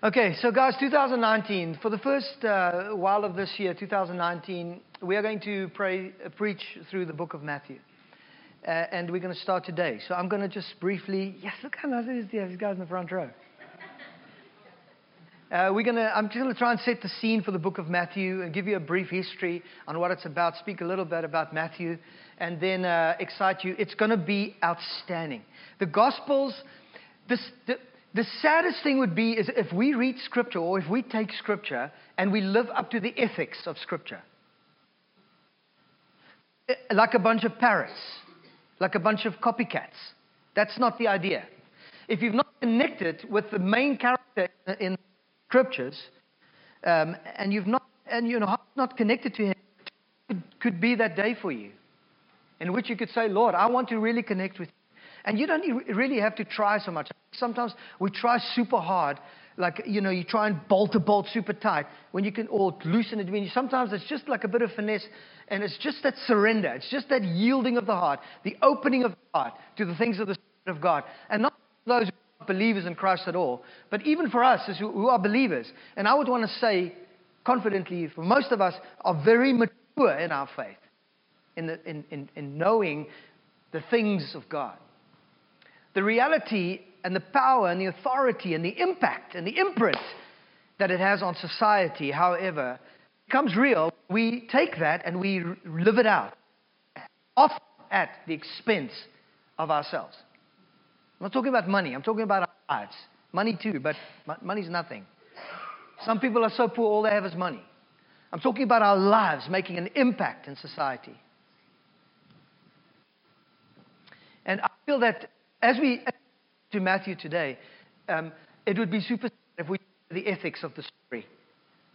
Okay, so guys, 2019, for the first uh, while of this year, 2019, we are going to pray, uh, preach through the book of Matthew. Uh, and we're going to start today. So I'm going to just briefly, yes, look how nice it is, these guys in the front row. Uh, we're gonna, I'm just going to try and set the scene for the book of Matthew and give you a brief history on what it's about, speak a little bit about Matthew, and then uh, excite you. It's going to be outstanding. The Gospels, this, the, the saddest thing would be is if we read Scripture or if we take Scripture and we live up to the ethics of Scripture. Eh, like a bunch of parrots, like a bunch of copycats. That's not the idea. If you've not connected with the main character in Scriptures, um, and you've not and you're not connected to him, could, could be that day for you, in which you could say, Lord, I want to really connect with you. And you don't really have to try so much. Sometimes we try super hard, like, you know, you try and bolt a bolt super tight when you can, or loosen it. When you, sometimes it's just like a bit of finesse, and it's just that surrender. It's just that yielding of the heart, the opening of the heart to the things of the Spirit of God. And not those who are believers in Christ at all, but even for us who are believers. And I would want to say confidently, for most of us, are very mature in our faith, in, the, in, in, in knowing the things of God the reality and the power and the authority and the impact and the imprint that it has on society, however, becomes real. We take that and we live it out, often at the expense of ourselves. I'm not talking about money, I'm talking about our lives. Money too, but money's nothing. Some people are so poor, all they have is money. I'm talking about our lives making an impact in society. And I feel that as we to Matthew today, um, it would be super if we the ethics of the story.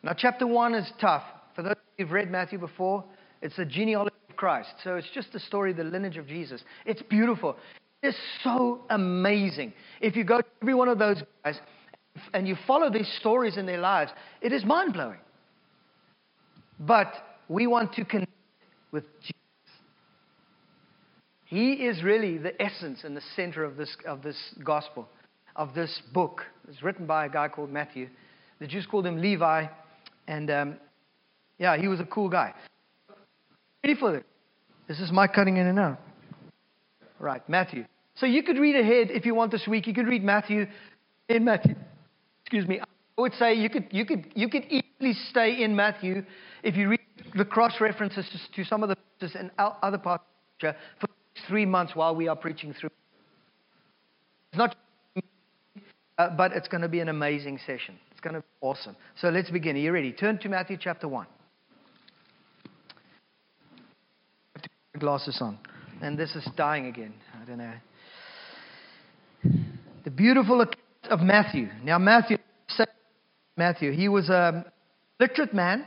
Now, chapter one is tough. For those who've read Matthew before, it's the genealogy of Christ. So it's just the story, the lineage of Jesus. It's beautiful. It's so amazing. If you go to every one of those guys and you follow these stories in their lives, it is mind blowing. But we want to connect with Jesus. He is really the essence and the center of this, of this gospel, of this book. It's written by a guy called Matthew. The Jews called him Levi, and um, yeah, he was a cool guy. Ready for it? This is my cutting in and out. Right, Matthew. So you could read ahead if you want this week. You could read Matthew in Matthew. Excuse me. I would say you could, you could, you could easily stay in Matthew if you read the cross references to, some of the verses and other parts of Scripture three months while we are preaching through. It's not, uh, but it's going to be an amazing session. It's going to be awesome. So let's begin. Are you ready? Turn to Matthew chapter 1. Glasses on. And this is dying again. I don't know. The beautiful account of Matthew. Now, Matthew, Matthew, he was a literate man,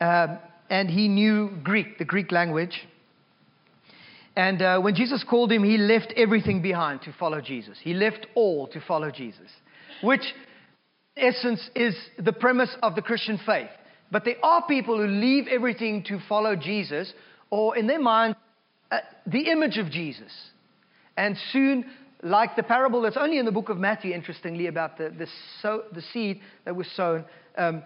uh, and he knew Greek, the Greek language. And uh, when Jesus called him, he left everything behind to follow Jesus. He left all to follow Jesus, which, essence, is the premise of the Christian faith. But there are people who leave everything to follow Jesus, or in their mind, uh, the image of Jesus. And soon, like the parable that's only in the book of Matthew, interestingly, about the, the, sow, the seed that was sown, um,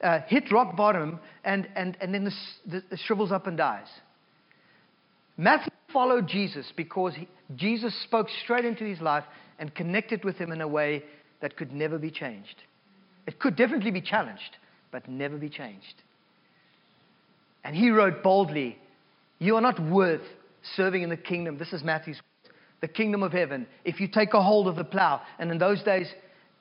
uh, hit rock bottom and, and, and then the, the, the shrivels up and dies. Matthew followed Jesus because he, Jesus spoke straight into his life and connected with him in a way that could never be changed. It could definitely be challenged, but never be changed. And he wrote boldly, You are not worth serving in the kingdom. This is Matthew's the kingdom of heaven. If you take a hold of the plow, and in those days,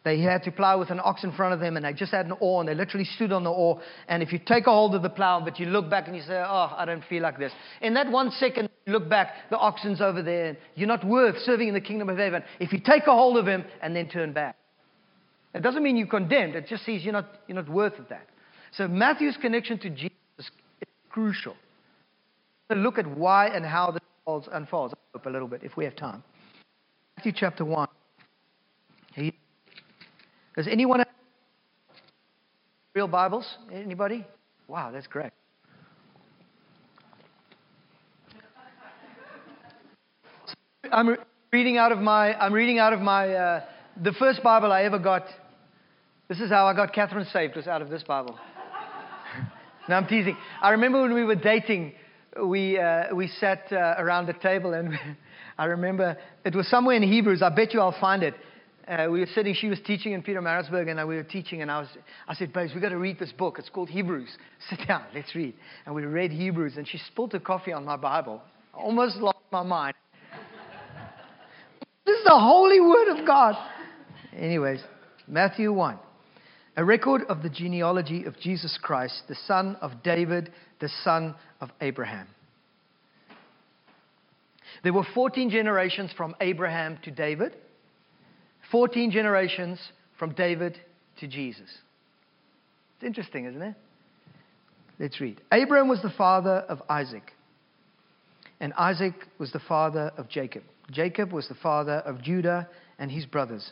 they had to plow with an ox in front of them, and they just had an oar, and they literally stood on the oar. And if you take a hold of the plow, but you look back and you say, Oh, I don't feel like this. In that one second, you look back, the oxen's over there, and you're not worth serving in the kingdom of heaven. If you take a hold of him and then turn back, it doesn't mean you're condemned, it just says you're not, you're not worth of that. So Matthew's connection to Jesus is crucial. So look at why and how this unfolds. Hope a little bit if we have time. Matthew chapter 1. Does anyone have real Bibles? Anybody? Wow, that's great. I'm reading out of my. I'm reading out of my. Uh, the first Bible I ever got This is how I got Catherine saved, was out of this Bible. now I'm teasing. I remember when we were dating, we, uh, we sat uh, around the table, and I remember it was somewhere in Hebrews. I bet you I'll find it. Uh, we were sitting, she was teaching in Pietermaritzburg, and we were teaching, and I, was, I said, Babes, we've got to read this book. It's called Hebrews. Sit down, let's read. And we read Hebrews, and she spilled her coffee on my Bible. I almost lost my mind. this is the holy word of God. Anyways, Matthew 1. A record of the genealogy of Jesus Christ, the son of David, the son of Abraham. There were 14 generations from Abraham to David. 14 generations from David to Jesus. It's interesting, isn't it? Let's read. Abraham was the father of Isaac, and Isaac was the father of Jacob. Jacob was the father of Judah and his brothers.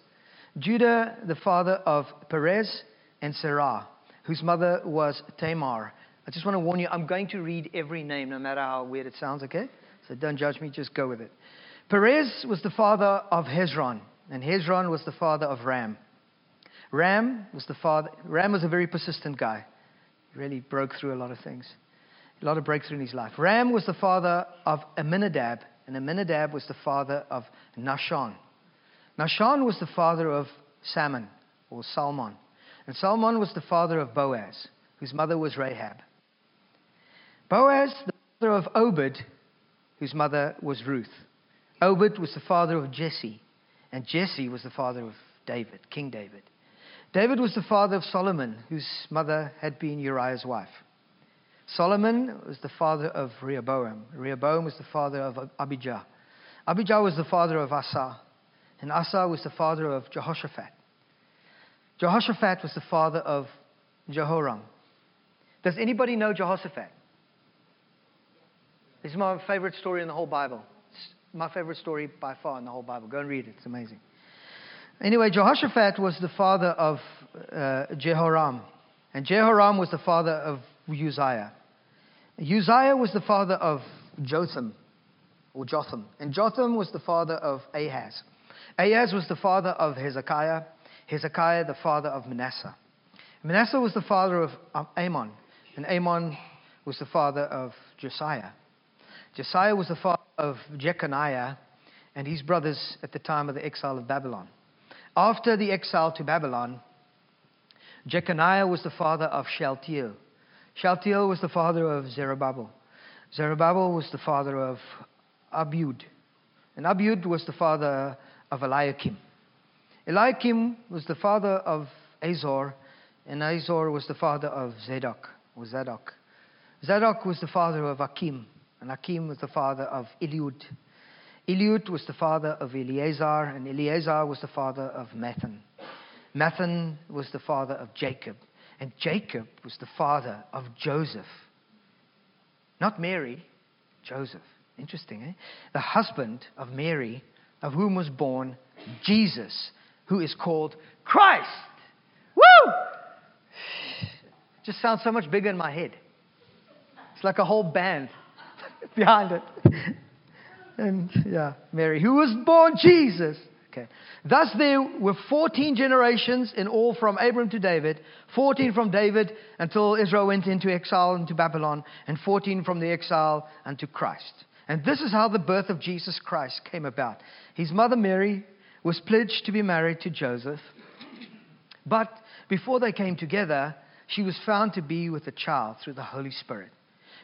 Judah, the father of Perez and Zerah, whose mother was Tamar. I just want to warn you, I'm going to read every name, no matter how weird it sounds, okay? So don't judge me, just go with it. Perez was the father of Hezron and Hezron was the father of Ram. Ram was the father. Ram was a very persistent guy. He really broke through a lot of things. A lot of breakthrough in his life. Ram was the father of Aminadab, and Aminadab was the father of Nahshon. Nahshon was the father of Salmon, or Salmon. And Salmon was the father of Boaz, whose mother was Rahab. Boaz, the father of Obed, whose mother was Ruth. Obed was the father of Jesse, and Jesse was the father of David, King David. David was the father of Solomon, whose mother had been Uriah's wife. Solomon was the father of Rehoboam. Rehoboam was the father of Abijah. Abijah was the father of Asa. And Asa was the father of Jehoshaphat. Jehoshaphat was the father of Jehoram. Does anybody know Jehoshaphat? This is my favorite story in the whole Bible my favorite story by far in the whole Bible. Go and read it, it's amazing. Anyway, Jehoshaphat was the father of uh, Jehoram, and Jehoram was the father of Uzziah. Uzziah was the father of Jotham, or Jotham, and Jotham was the father of Ahaz. Ahaz was the father of Hezekiah, Hezekiah the father of Manasseh. Manasseh was the father of Amon, and Amon was the father of Josiah. Josiah was the father of Jeconiah and his brothers at the time of the exile of Babylon. After the exile to Babylon, Jeconiah was the father of Shealtiel. Shealtiel was the father of Zerubbabel. Zerubbabel was the father of Abiud. And Abiud was the father of Eliakim. Eliakim was the father of Azor, and Azor was the father of Zadok, or Zadok. Zadok was the father of Akim, and Akim was the father of Eliud. Eliud was the father of Eleazar, and Eleazar was the father of Matthan. Matthan was the father of Jacob, and Jacob was the father of Joseph. Not Mary, Joseph. Interesting, eh? The husband of Mary, of whom was born Jesus, who is called Christ. Woo! Just sounds so much bigger in my head. It's like a whole band behind it. And yeah, Mary, who was born Jesus. Okay. Thus there were 14 generations in all from Abram to David, 14 from David until Israel went into exile into Babylon, and 14 from the exile unto Christ. And this is how the birth of Jesus Christ came about. His mother Mary was pledged to be married to Joseph, but before they came together, she was found to be with a child through the Holy Spirit.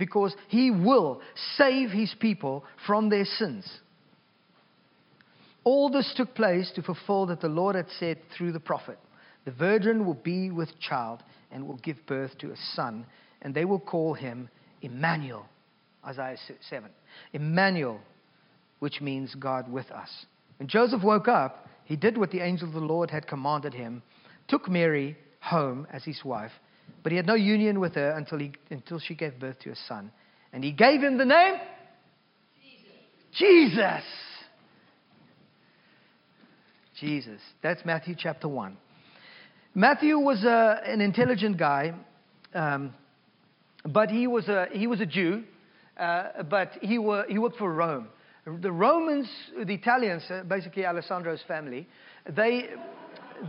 because he will save his people from their sins. All this took place to fulfill that the Lord had said through the prophet The virgin will be with child and will give birth to a son, and they will call him Emmanuel. Isaiah 7. Emmanuel, which means God with us. When Joseph woke up, he did what the angel of the Lord had commanded him, took Mary home as his wife, But he had no union with her until, he, until she gave birth to a son. And he gave him the name Jesus. Jesus. That's Matthew chapter 1. Matthew was a, an intelligent guy, um, but he was a, he was a Jew, uh, but he, were, he worked for Rome. The Romans, the Italians, uh, basically Alessandro's family, they,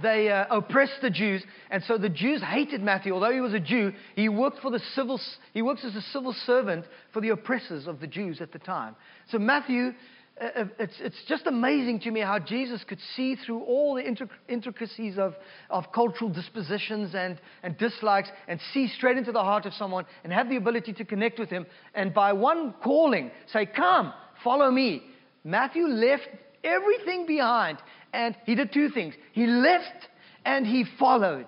they uh, oppressed the Jews, and so the Jews hated Matthew. Although he was a Jew, he worked for the civil, he works as a civil servant for the oppressors of the Jews at the time. So Matthew, uh, uh it's, it's just amazing to me how Jesus could see through all the intricacies of, of cultural dispositions and, and dislikes and see straight into the heart of someone and have the ability to connect with him. And by one calling, say, Come, follow me. Matthew left everything behind and he did two things. He left and he followed.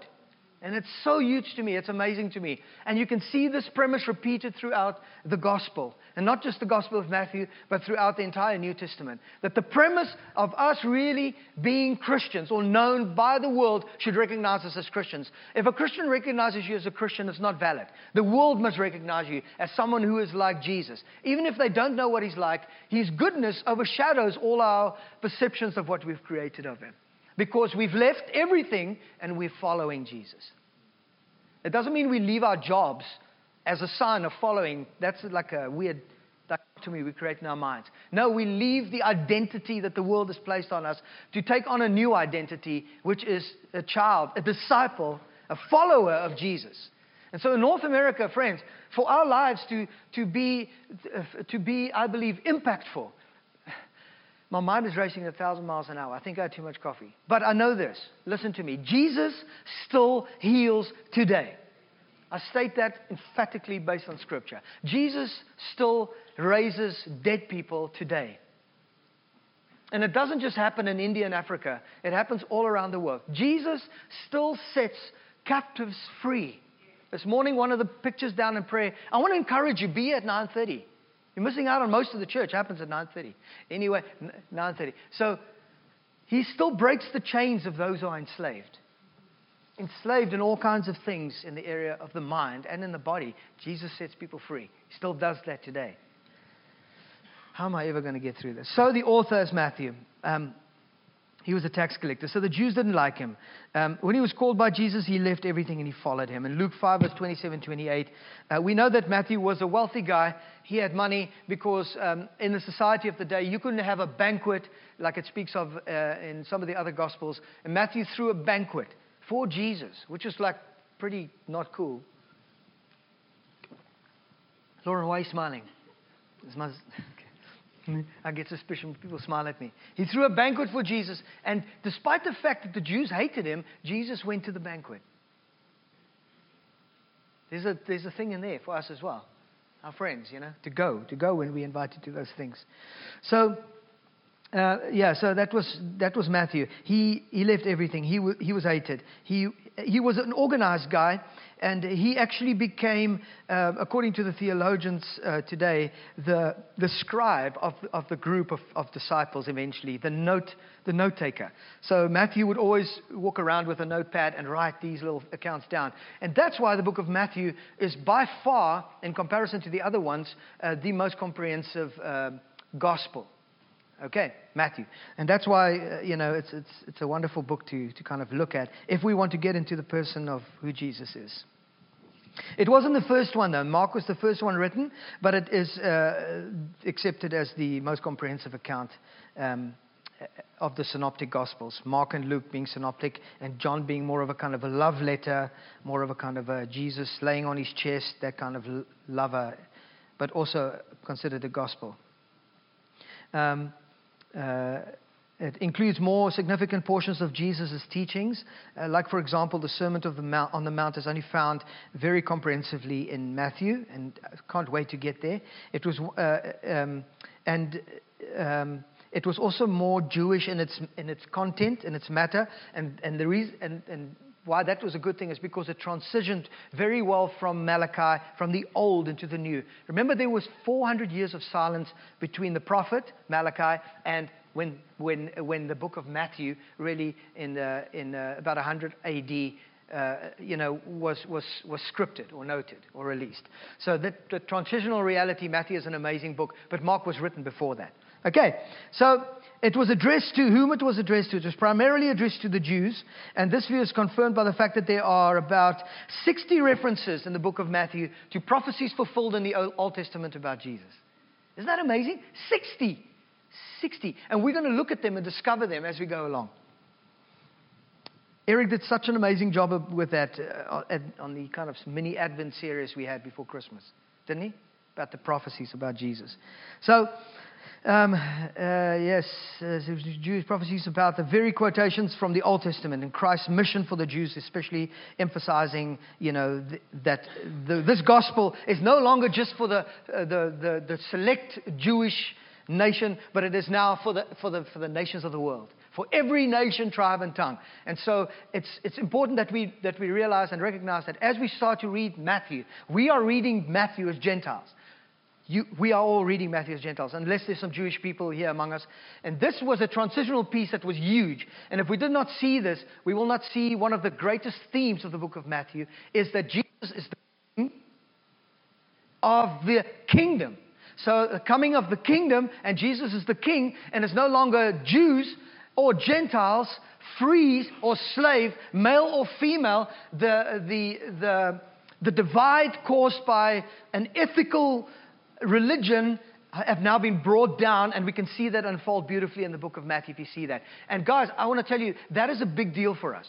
And it's so huge to me. It's amazing to me. And you can see this premise repeated throughout the gospel. And not just the gospel of Matthew, but throughout the entire New Testament. That the premise of us really being Christians or known by the world should recognize us as Christians. If a Christian recognizes you as a Christian, it's not valid. The world must recognize you as someone who is like Jesus. Even if they don't know what he's like, his goodness overshadows all our perceptions of what we've created of him because we've left everything and we're following Jesus. It doesn't mean we leave our jobs as a sign of following. That's like a weird dichotomy we create in our minds. No, we leave the identity that the world has placed on us to take on a new identity, which is a child, a disciple, a follower of Jesus. And so in North America, friends, for our lives to, to, be, to be, I believe, impactful, my mind is racing a thousand miles an hour. I think I had too much coffee. But I know this. Listen to me. Jesus still heals today. I state that emphatically based on Scripture. Jesus still raises dead people today. And it doesn't just happen in India and Africa, it happens all around the world. Jesus still sets captives free. This morning, one of the pictures down in prayer, I want to encourage you, be at 930. You're missing out on most of the church. It happens at 9:30. Anyway, 9:30. So he still breaks the chains of those who are enslaved. Enslaved in all kinds of things in the area of the mind and in the body. Jesus sets people free. He still does that today. How am I ever going to get through this? So the author is Matthew. Um, he was a tax collector. So the Jews didn't like him. Um, when he was called by Jesus, he left everything and he followed him. In Luke 5, verse 27 28, uh, we know that Matthew was a wealthy guy. He had money because um, in the society of the day, you couldn't have a banquet like it speaks of uh, in some of the other Gospels. And Matthew threw a banquet for Jesus, which is like pretty not cool. Lauren, why are you smiling? I get suspicion when people smile at me. He threw a banquet for Jesus, and despite the fact that the Jews hated him, Jesus went to the banquet. There's a, there's a thing in there for us as well, our friends, you know, to go, to go when we invited to those things. So, uh, yeah, so that was, that was Matthew. He, he left everything. He, w- he was hated. He, he was an organized guy, and he actually became, uh, according to the theologians uh, today, the, the scribe of, of the group of, of disciples eventually, the note, the note taker. So Matthew would always walk around with a notepad and write these little accounts down. And that's why the book of Matthew is by far, in comparison to the other ones, uh, the most comprehensive uh, gospel. Okay, Matthew. And that's why, uh, you know, it's, it's, it's a wonderful book to, to kind of look at if we want to get into the person of who Jesus is. It wasn't the first one, though. Mark was the first one written, but it is uh, accepted as the most comprehensive account um, of the synoptic gospels. Mark and Luke being synoptic, and John being more of a kind of a love letter, more of a kind of a Jesus laying on his chest, that kind of lover, but also considered a gospel. Um, uh, it includes more significant portions of Jesus' teachings, uh, like, for example, the Sermon the Mount, on the Mount is only found very comprehensively in Matthew, and I can't wait to get there. It was, uh, um, and um, it was also more Jewish in its, in its content, in its matter, and, and, the reason, and, and why that was a good thing is because it transitioned very well from Malachi, from the old into the new. Remember, there was 400 years of silence between the prophet Malachi and when, when, when the book of Matthew, really in, in uh, about 100 AD, uh, you know, was, was, was scripted or noted or released. So the transitional reality, Matthew is an amazing book, but Mark was written before that. Okay, so it was addressed to whom it was addressed to. It was primarily addressed to the Jews, and this view is confirmed by the fact that there are about 60 references in the book of Matthew to prophecies fulfilled in the Old Testament about Jesus. Isn't that amazing? 60. 60. And we're going to look at them and discover them as we go along. Eric did such an amazing job with that uh, on the kind of mini Advent series we had before Christmas, didn't he? About the prophecies about Jesus. So, um, uh, yes, uh, Jewish prophecies about the very quotations from the Old Testament and Christ's mission for the Jews, especially emphasizing, you know, th- that the, this gospel is no longer just for the, uh, the, the, the, select Jewish nation, but it is now for the, for, the, for the nations of the world, for every nation, tribe, and tongue. And so it's, it's important that we, that we realize and recognize that as we start to read Matthew, we are reading Matthew as Gentiles. You, we are all reading Matthew as Gentiles, unless there's some Jewish people here among us. And this was a transitional piece that was huge. And if we did not see this, we will not see one of the greatest themes of the book of Matthew is that Jesus is the king of the kingdom. So the coming of the kingdom, and Jesus is the king, and it's no longer Jews or Gentiles, free or slave, male or female. The, the, the, the divide caused by an ethical religion have now been brought down, and we can see that unfold beautifully in the book of Matthew if you see that. And guys, I want to tell you, that is a big deal for us.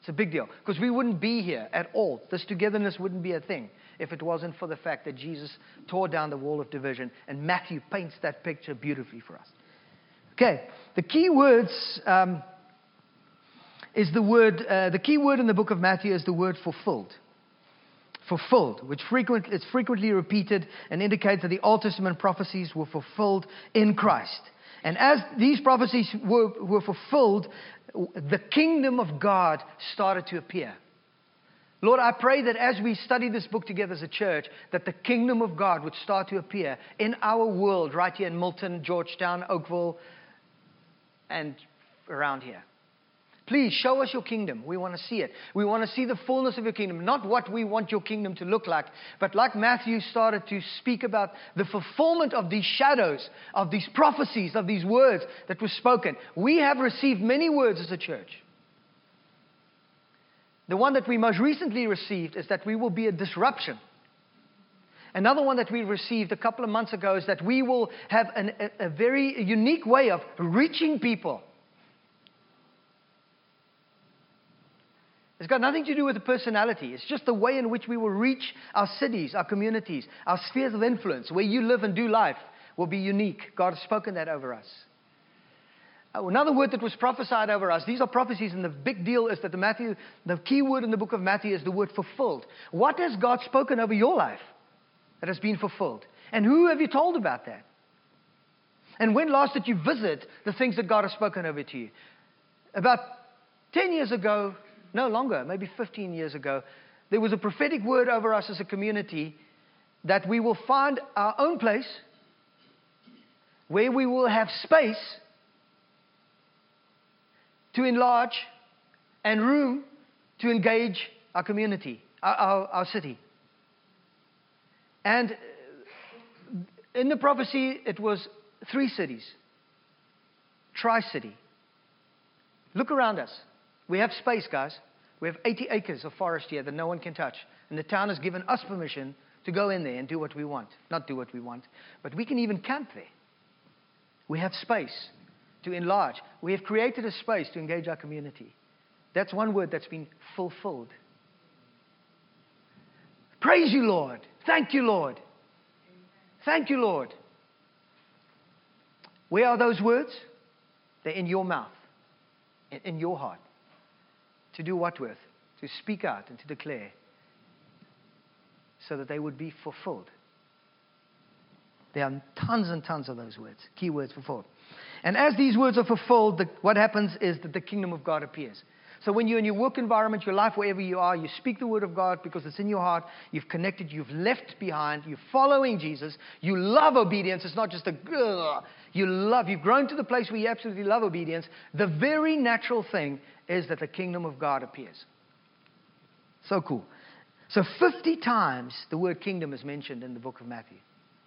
It's a big deal because we wouldn't be here at all. This togetherness wouldn't be a thing if it wasn't for the fact that Jesus tore down the wall of division, and Matthew paints that picture beautifully for us. Okay, the key words um, is the word, uh, the key word in the book of Matthew is the word fulfilled fulfilled, which frequent, is frequently repeated and indicates that the Old Testament prophecies were fulfilled in Christ. And as these prophecies were, were fulfilled, the kingdom of God started to appear. Lord, I pray that as we study this book together as a church, that the kingdom of God would start to appear in our world, right here in Milton, Georgetown, Oakville, and around here. Please show us your kingdom. We want to see it. We want to see the fullness of your kingdom. Not what we want your kingdom to look like, but like Matthew started to speak about the fulfillment of these shadows, of these prophecies, of these words that were spoken. We have received many words as a church. The one that we most recently received is that we will be a disruption. Another one that we received a couple of months ago is that we will have an, a, a very unique way of reaching people It's got nothing to do with the personality. It's just the way in which we will reach our cities, our communities, our spheres of influence, where you live and do life will be unique. God has spoken that over us. Uh, another word that was prophesied over us, these are prophecies, and the big deal is that the Matthew, the key word in the book of Matthew is the word fulfilled. What has God spoken over your life that has been fulfilled? And who have you told about that? And when last did you visit the things that God has spoken over to you? About 10 years ago, no longer, maybe 15 years ago, there was a prophetic word over us as a community that we will find our own place where we will have space to enlarge and room to engage our community, our, our, our city. And in the prophecy, it was three cities, Tri City. Look around us. We have space, guys. We have 80 acres of forest here that no one can touch. And the town has given us permission to go in there and do what we want. Not do what we want, but we can even camp there. We have space to enlarge. We have created a space to engage our community. That's one word that's been fulfilled. Praise you, Lord. Thank you, Lord. Thank you, Lord. Where are those words? They're in your mouth, in your heart. To do what with? To speak out and to declare so that they would be fulfilled. There are tons and tons of those words, key words fulfilled. And as these words are fulfilled, the, what happens is that the kingdom of God appears. So when you're in your work environment, your life, wherever you are, you speak the word of God because it's in your heart. You've connected. You've left behind. You're following Jesus. You love obedience. It's not just a Ugh. you love. You've grown to the place where you absolutely love obedience. The very natural thing is that the kingdom of God appears. So cool. So 50 times the word kingdom is mentioned in the book of Matthew.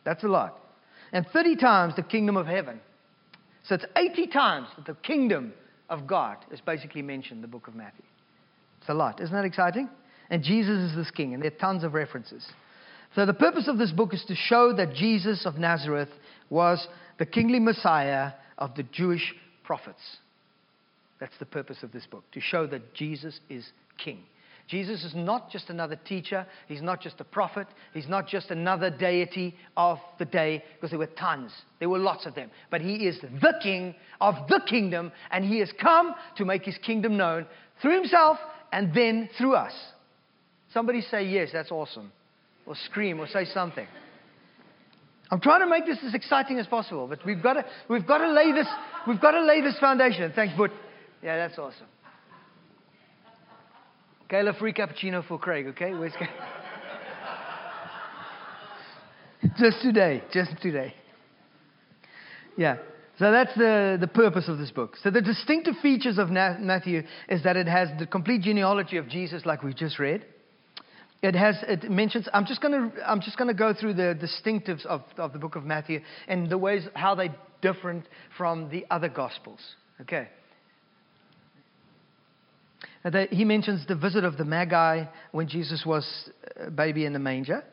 That's a lot. And 30 times the kingdom of heaven. So it's 80 times that the kingdom of God is basically mentioned in the book of Matthew. It's a lot. Isn't that exciting? And Jesus is this king, and there are tons of references. So the purpose of this book is to show that Jesus of Nazareth was the kingly Messiah of the Jewish prophets. That's the purpose of this book, to show that Jesus is king. Jesus is not just another teacher. He's not just a prophet. He's not just another deity of the day, because there were tons. There were lots of them. But he is the king of the kingdom, and he has come to make his kingdom known through himself and then through us. Somebody say, Yes, that's awesome. Or scream or say something. I'm trying to make this as exciting as possible, but we've got to, we've got to, lay, this, we've got to lay this foundation. Thanks, But Yeah, that's awesome. Kayla, free cappuccino for Craig, okay? Where's just today, just today. Yeah. So that's the, the purpose of this book. So the distinctive features of Matthew is that it has the complete genealogy of Jesus, like we just read. It has it mentions. I'm just going to I'm just to go through the distinctives of, of the book of Matthew and the ways how they different from the other gospels. Okay he mentions the visit of the Magi when Jesus was a baby in the manger.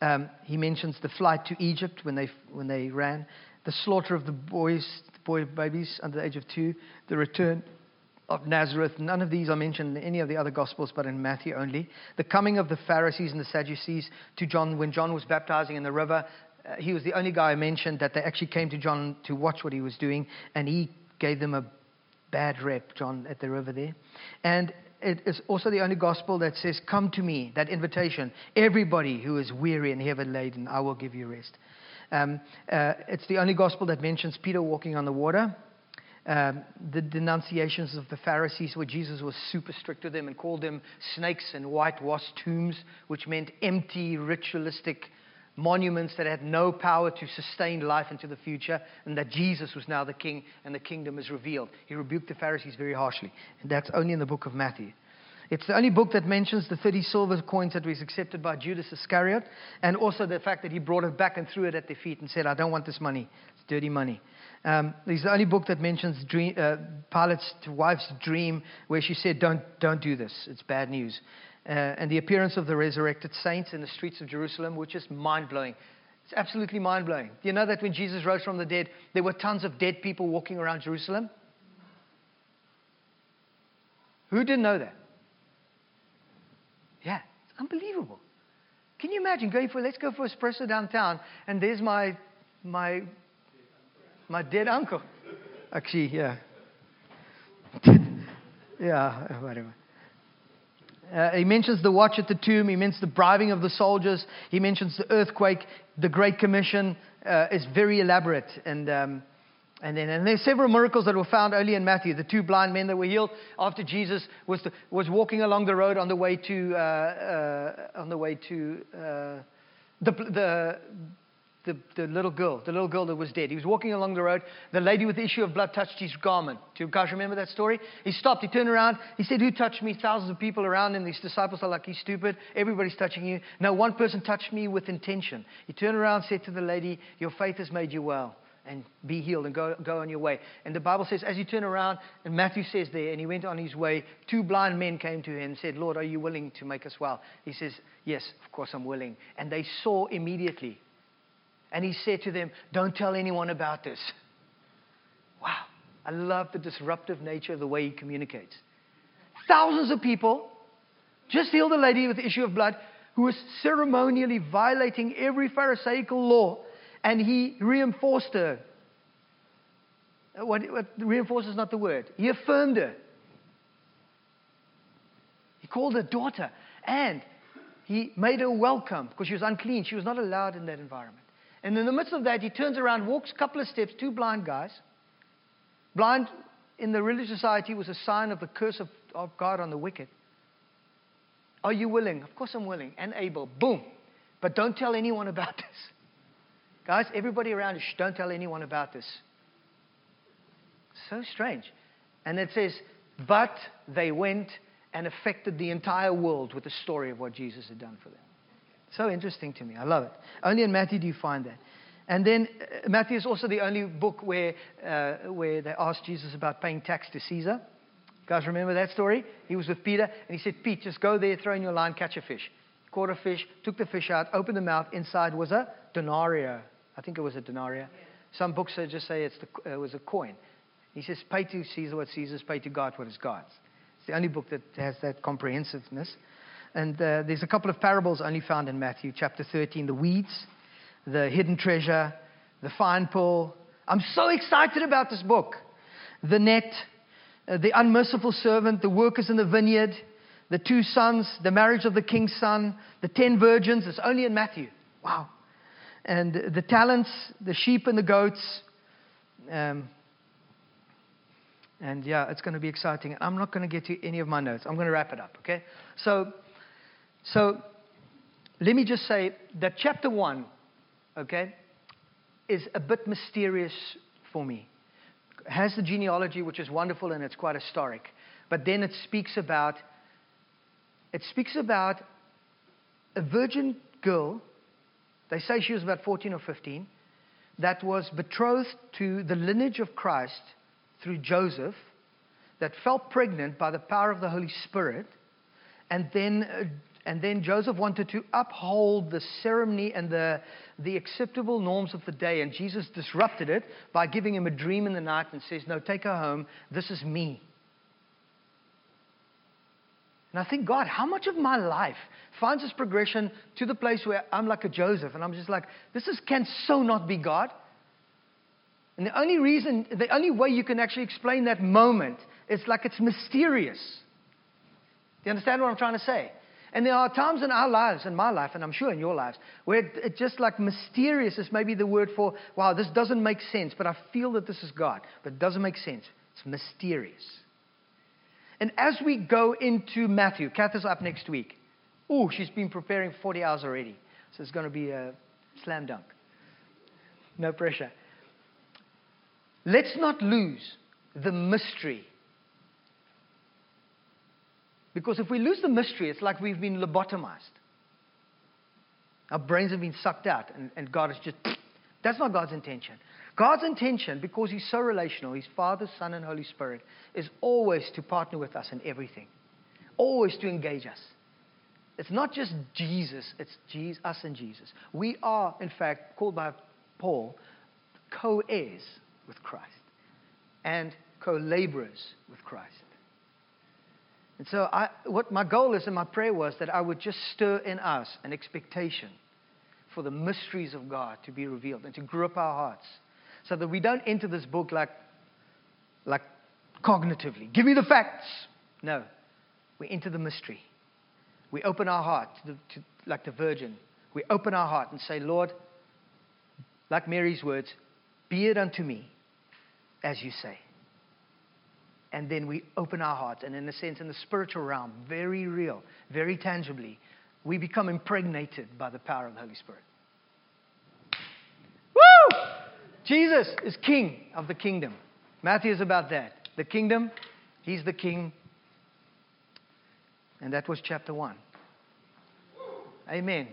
Um, he mentions the flight to Egypt when they, when they ran, the slaughter of the boys, the boy babies under the age of two, the return of Nazareth. None of these are mentioned in any of the other Gospels, but in Matthew only. The coming of the Pharisees and the Sadducees to John when John was baptizing in the river. Uh, he was the only guy mentioned that they actually came to John to watch what he was doing, and he gave them a bad rep, John, at the river there. And it is also the only gospel that says, Come to me, that invitation. Everybody who is weary and heavy laden, I will give you rest. Um, uh, it's the only gospel that mentions Peter walking on the water. Um, the denunciations of the Pharisees, where Jesus was super strict with them and called them snakes and whitewashed tombs, which meant empty, ritualistic monuments that had no power to sustain life into the future, and that Jesus was now the king and the kingdom is revealed. He rebuked the Pharisees very harshly. And that's only in the book of Matthew. It's the only book that mentions the 30 silver coins that was accepted by Judas Iscariot, and also the fact that he brought it back and threw it at their feet and said, I don't want this money. It's dirty money. Um, it's the only book that mentions dream, uh, Pilate's wife's dream where she said, don't, don't do this. It's bad news uh, and the appearance of the resurrected saints in the streets of Jerusalem, which is mind blowing. It's absolutely mind blowing. Do you know that when Jesus rose from the dead, there were tons of dead people walking around Jerusalem? Who didn't know that? Yeah, it's unbelievable. Can you imagine going for let's go for espresso downtown and there's my my my dead uncle. Actually, yeah. yeah, whatever. Uh, he mentions the watch at the tomb. He mentions the bribing of the soldiers. He mentions the earthquake. The Great Commission uh, is very elaborate. And, um, and, then, and there's several miracles that were found only in Matthew. The two blind men that were healed after Jesus was, the, was walking along the road on the way to, uh, uh on the, way to uh, the, the, the, the little girl, the little girl that was dead. He was walking along the road. The lady with the issue of blood touched his garment. Do you guys remember that story? He stopped. He turned around. He said, Who touched me? Thousands of people around him. These disciples are like, He's stupid. Everybody's touching you. No, one person touched me with intention. He turned around, said to the lady, Your faith has made you well. And be healed and go, go on your way. And the Bible says, as he turned around, and Matthew says there, and he went on his way, two blind men came to him and said, Lord, are you willing to make us well? He says, Yes, of course I'm willing. And they saw immediately and he said to them, Don't tell anyone about this. Wow. I love the disruptive nature of the way he communicates. Thousands of people just healed a lady with the issue of blood who was ceremonially violating every Pharisaical law, and he reinforced her. Uh, what, what reinforce is not the word. He affirmed her. He called her daughter, and he made her welcome because she was unclean. She was not allowed in that environment. And in the midst of that, he turns around, walks a couple of steps, two blind guys. Blind in the religious society was a sign of the curse of, of God on the wicked. Are you willing? Of course I'm willing and able. Boom. But don't tell anyone about this. Guys, everybody around you, don't tell anyone about this. So strange. And it says, but they went and affected the entire world with the story of what Jesus had done for them. So interesting to me. I love it. Only in Matthew do you find that. And then uh, Matthew is also the only book where, uh, where they asked Jesus about paying tax to Caesar. Guys, remember that story? He was with Peter, and he said, Pete, just go there, throw in your line, catch a fish. Caught a fish, took the fish out, opened the mouth. Inside was a denarii. I think it was a denarii. Some books just say it's the, uh, it was a coin. He says, pay to Caesar what Caesar's, pay to God what is God's. It's the only book that has that comprehensiveness. And uh, there's a couple of parables only found in Matthew chapter 13 the weeds, the hidden treasure, the fine pearl. I'm so excited about this book. The net, uh, the unmerciful servant, the workers in the vineyard, the two sons, the marriage of the king's son, the ten virgins. It's only in Matthew. Wow. And the talents, the sheep and the goats. Um, and yeah, it's going to be exciting. I'm not going to get to any of my notes. I'm going to wrap it up, okay? So, so let me just say that chapter one, okay, is a bit mysterious for me. It has the genealogy, which is wonderful and it's quite historic. But then it speaks about it speaks about a virgin girl. They say she was about 14 or 15, that was betrothed to the lineage of Christ through Joseph, that fell pregnant by the power of the Holy Spirit, and then uh, and then Joseph wanted to uphold the ceremony and the, the acceptable norms of the day. And Jesus disrupted it by giving him a dream in the night and says, No, take her home. This is me. And I think, God, how much of my life finds this progression to the place where I'm like a Joseph and I'm just like, this is, can so not be God? And the only reason, the only way you can actually explain that moment is like it's mysterious. Do you understand what I'm trying to say? And there are times in our lives, in my life, and I'm sure in your lives, where it's it just like mysterious is maybe the word for, wow, this doesn't make sense, but I feel that this is God. But it doesn't make sense. It's mysterious. And as we go into Matthew, Kath is up next week. Oh, she's been preparing 40 hours already. So it's going to be a slam dunk. No pressure. Let's not lose the mystery because if we lose the mystery, it's like we've been lobotomized. Our brains have been sucked out, and, and God is just. That's not God's intention. God's intention, because He's so relational, He's Father, Son, and Holy Spirit, is always to partner with us in everything, always to engage us. It's not just Jesus, it's Jesus, us and Jesus. We are, in fact, called by Paul co heirs with Christ and co laborers with Christ. And so, I, what my goal is and my prayer was that I would just stir in us an expectation for the mysteries of God to be revealed and to grip our hearts so that we don't enter this book like, like cognitively. Give me the facts. No. We enter the mystery. We open our heart to the, to, like the virgin. We open our heart and say, Lord, like Mary's words, be it unto me as you say and then we open our hearts. And in a sense, in the spiritual realm, very real, very tangibly, we become impregnated by the power of the Holy Spirit. Woo! Jesus is king of the kingdom. Matthew is about that. The kingdom, he's the king. And that was chapter one. Amen.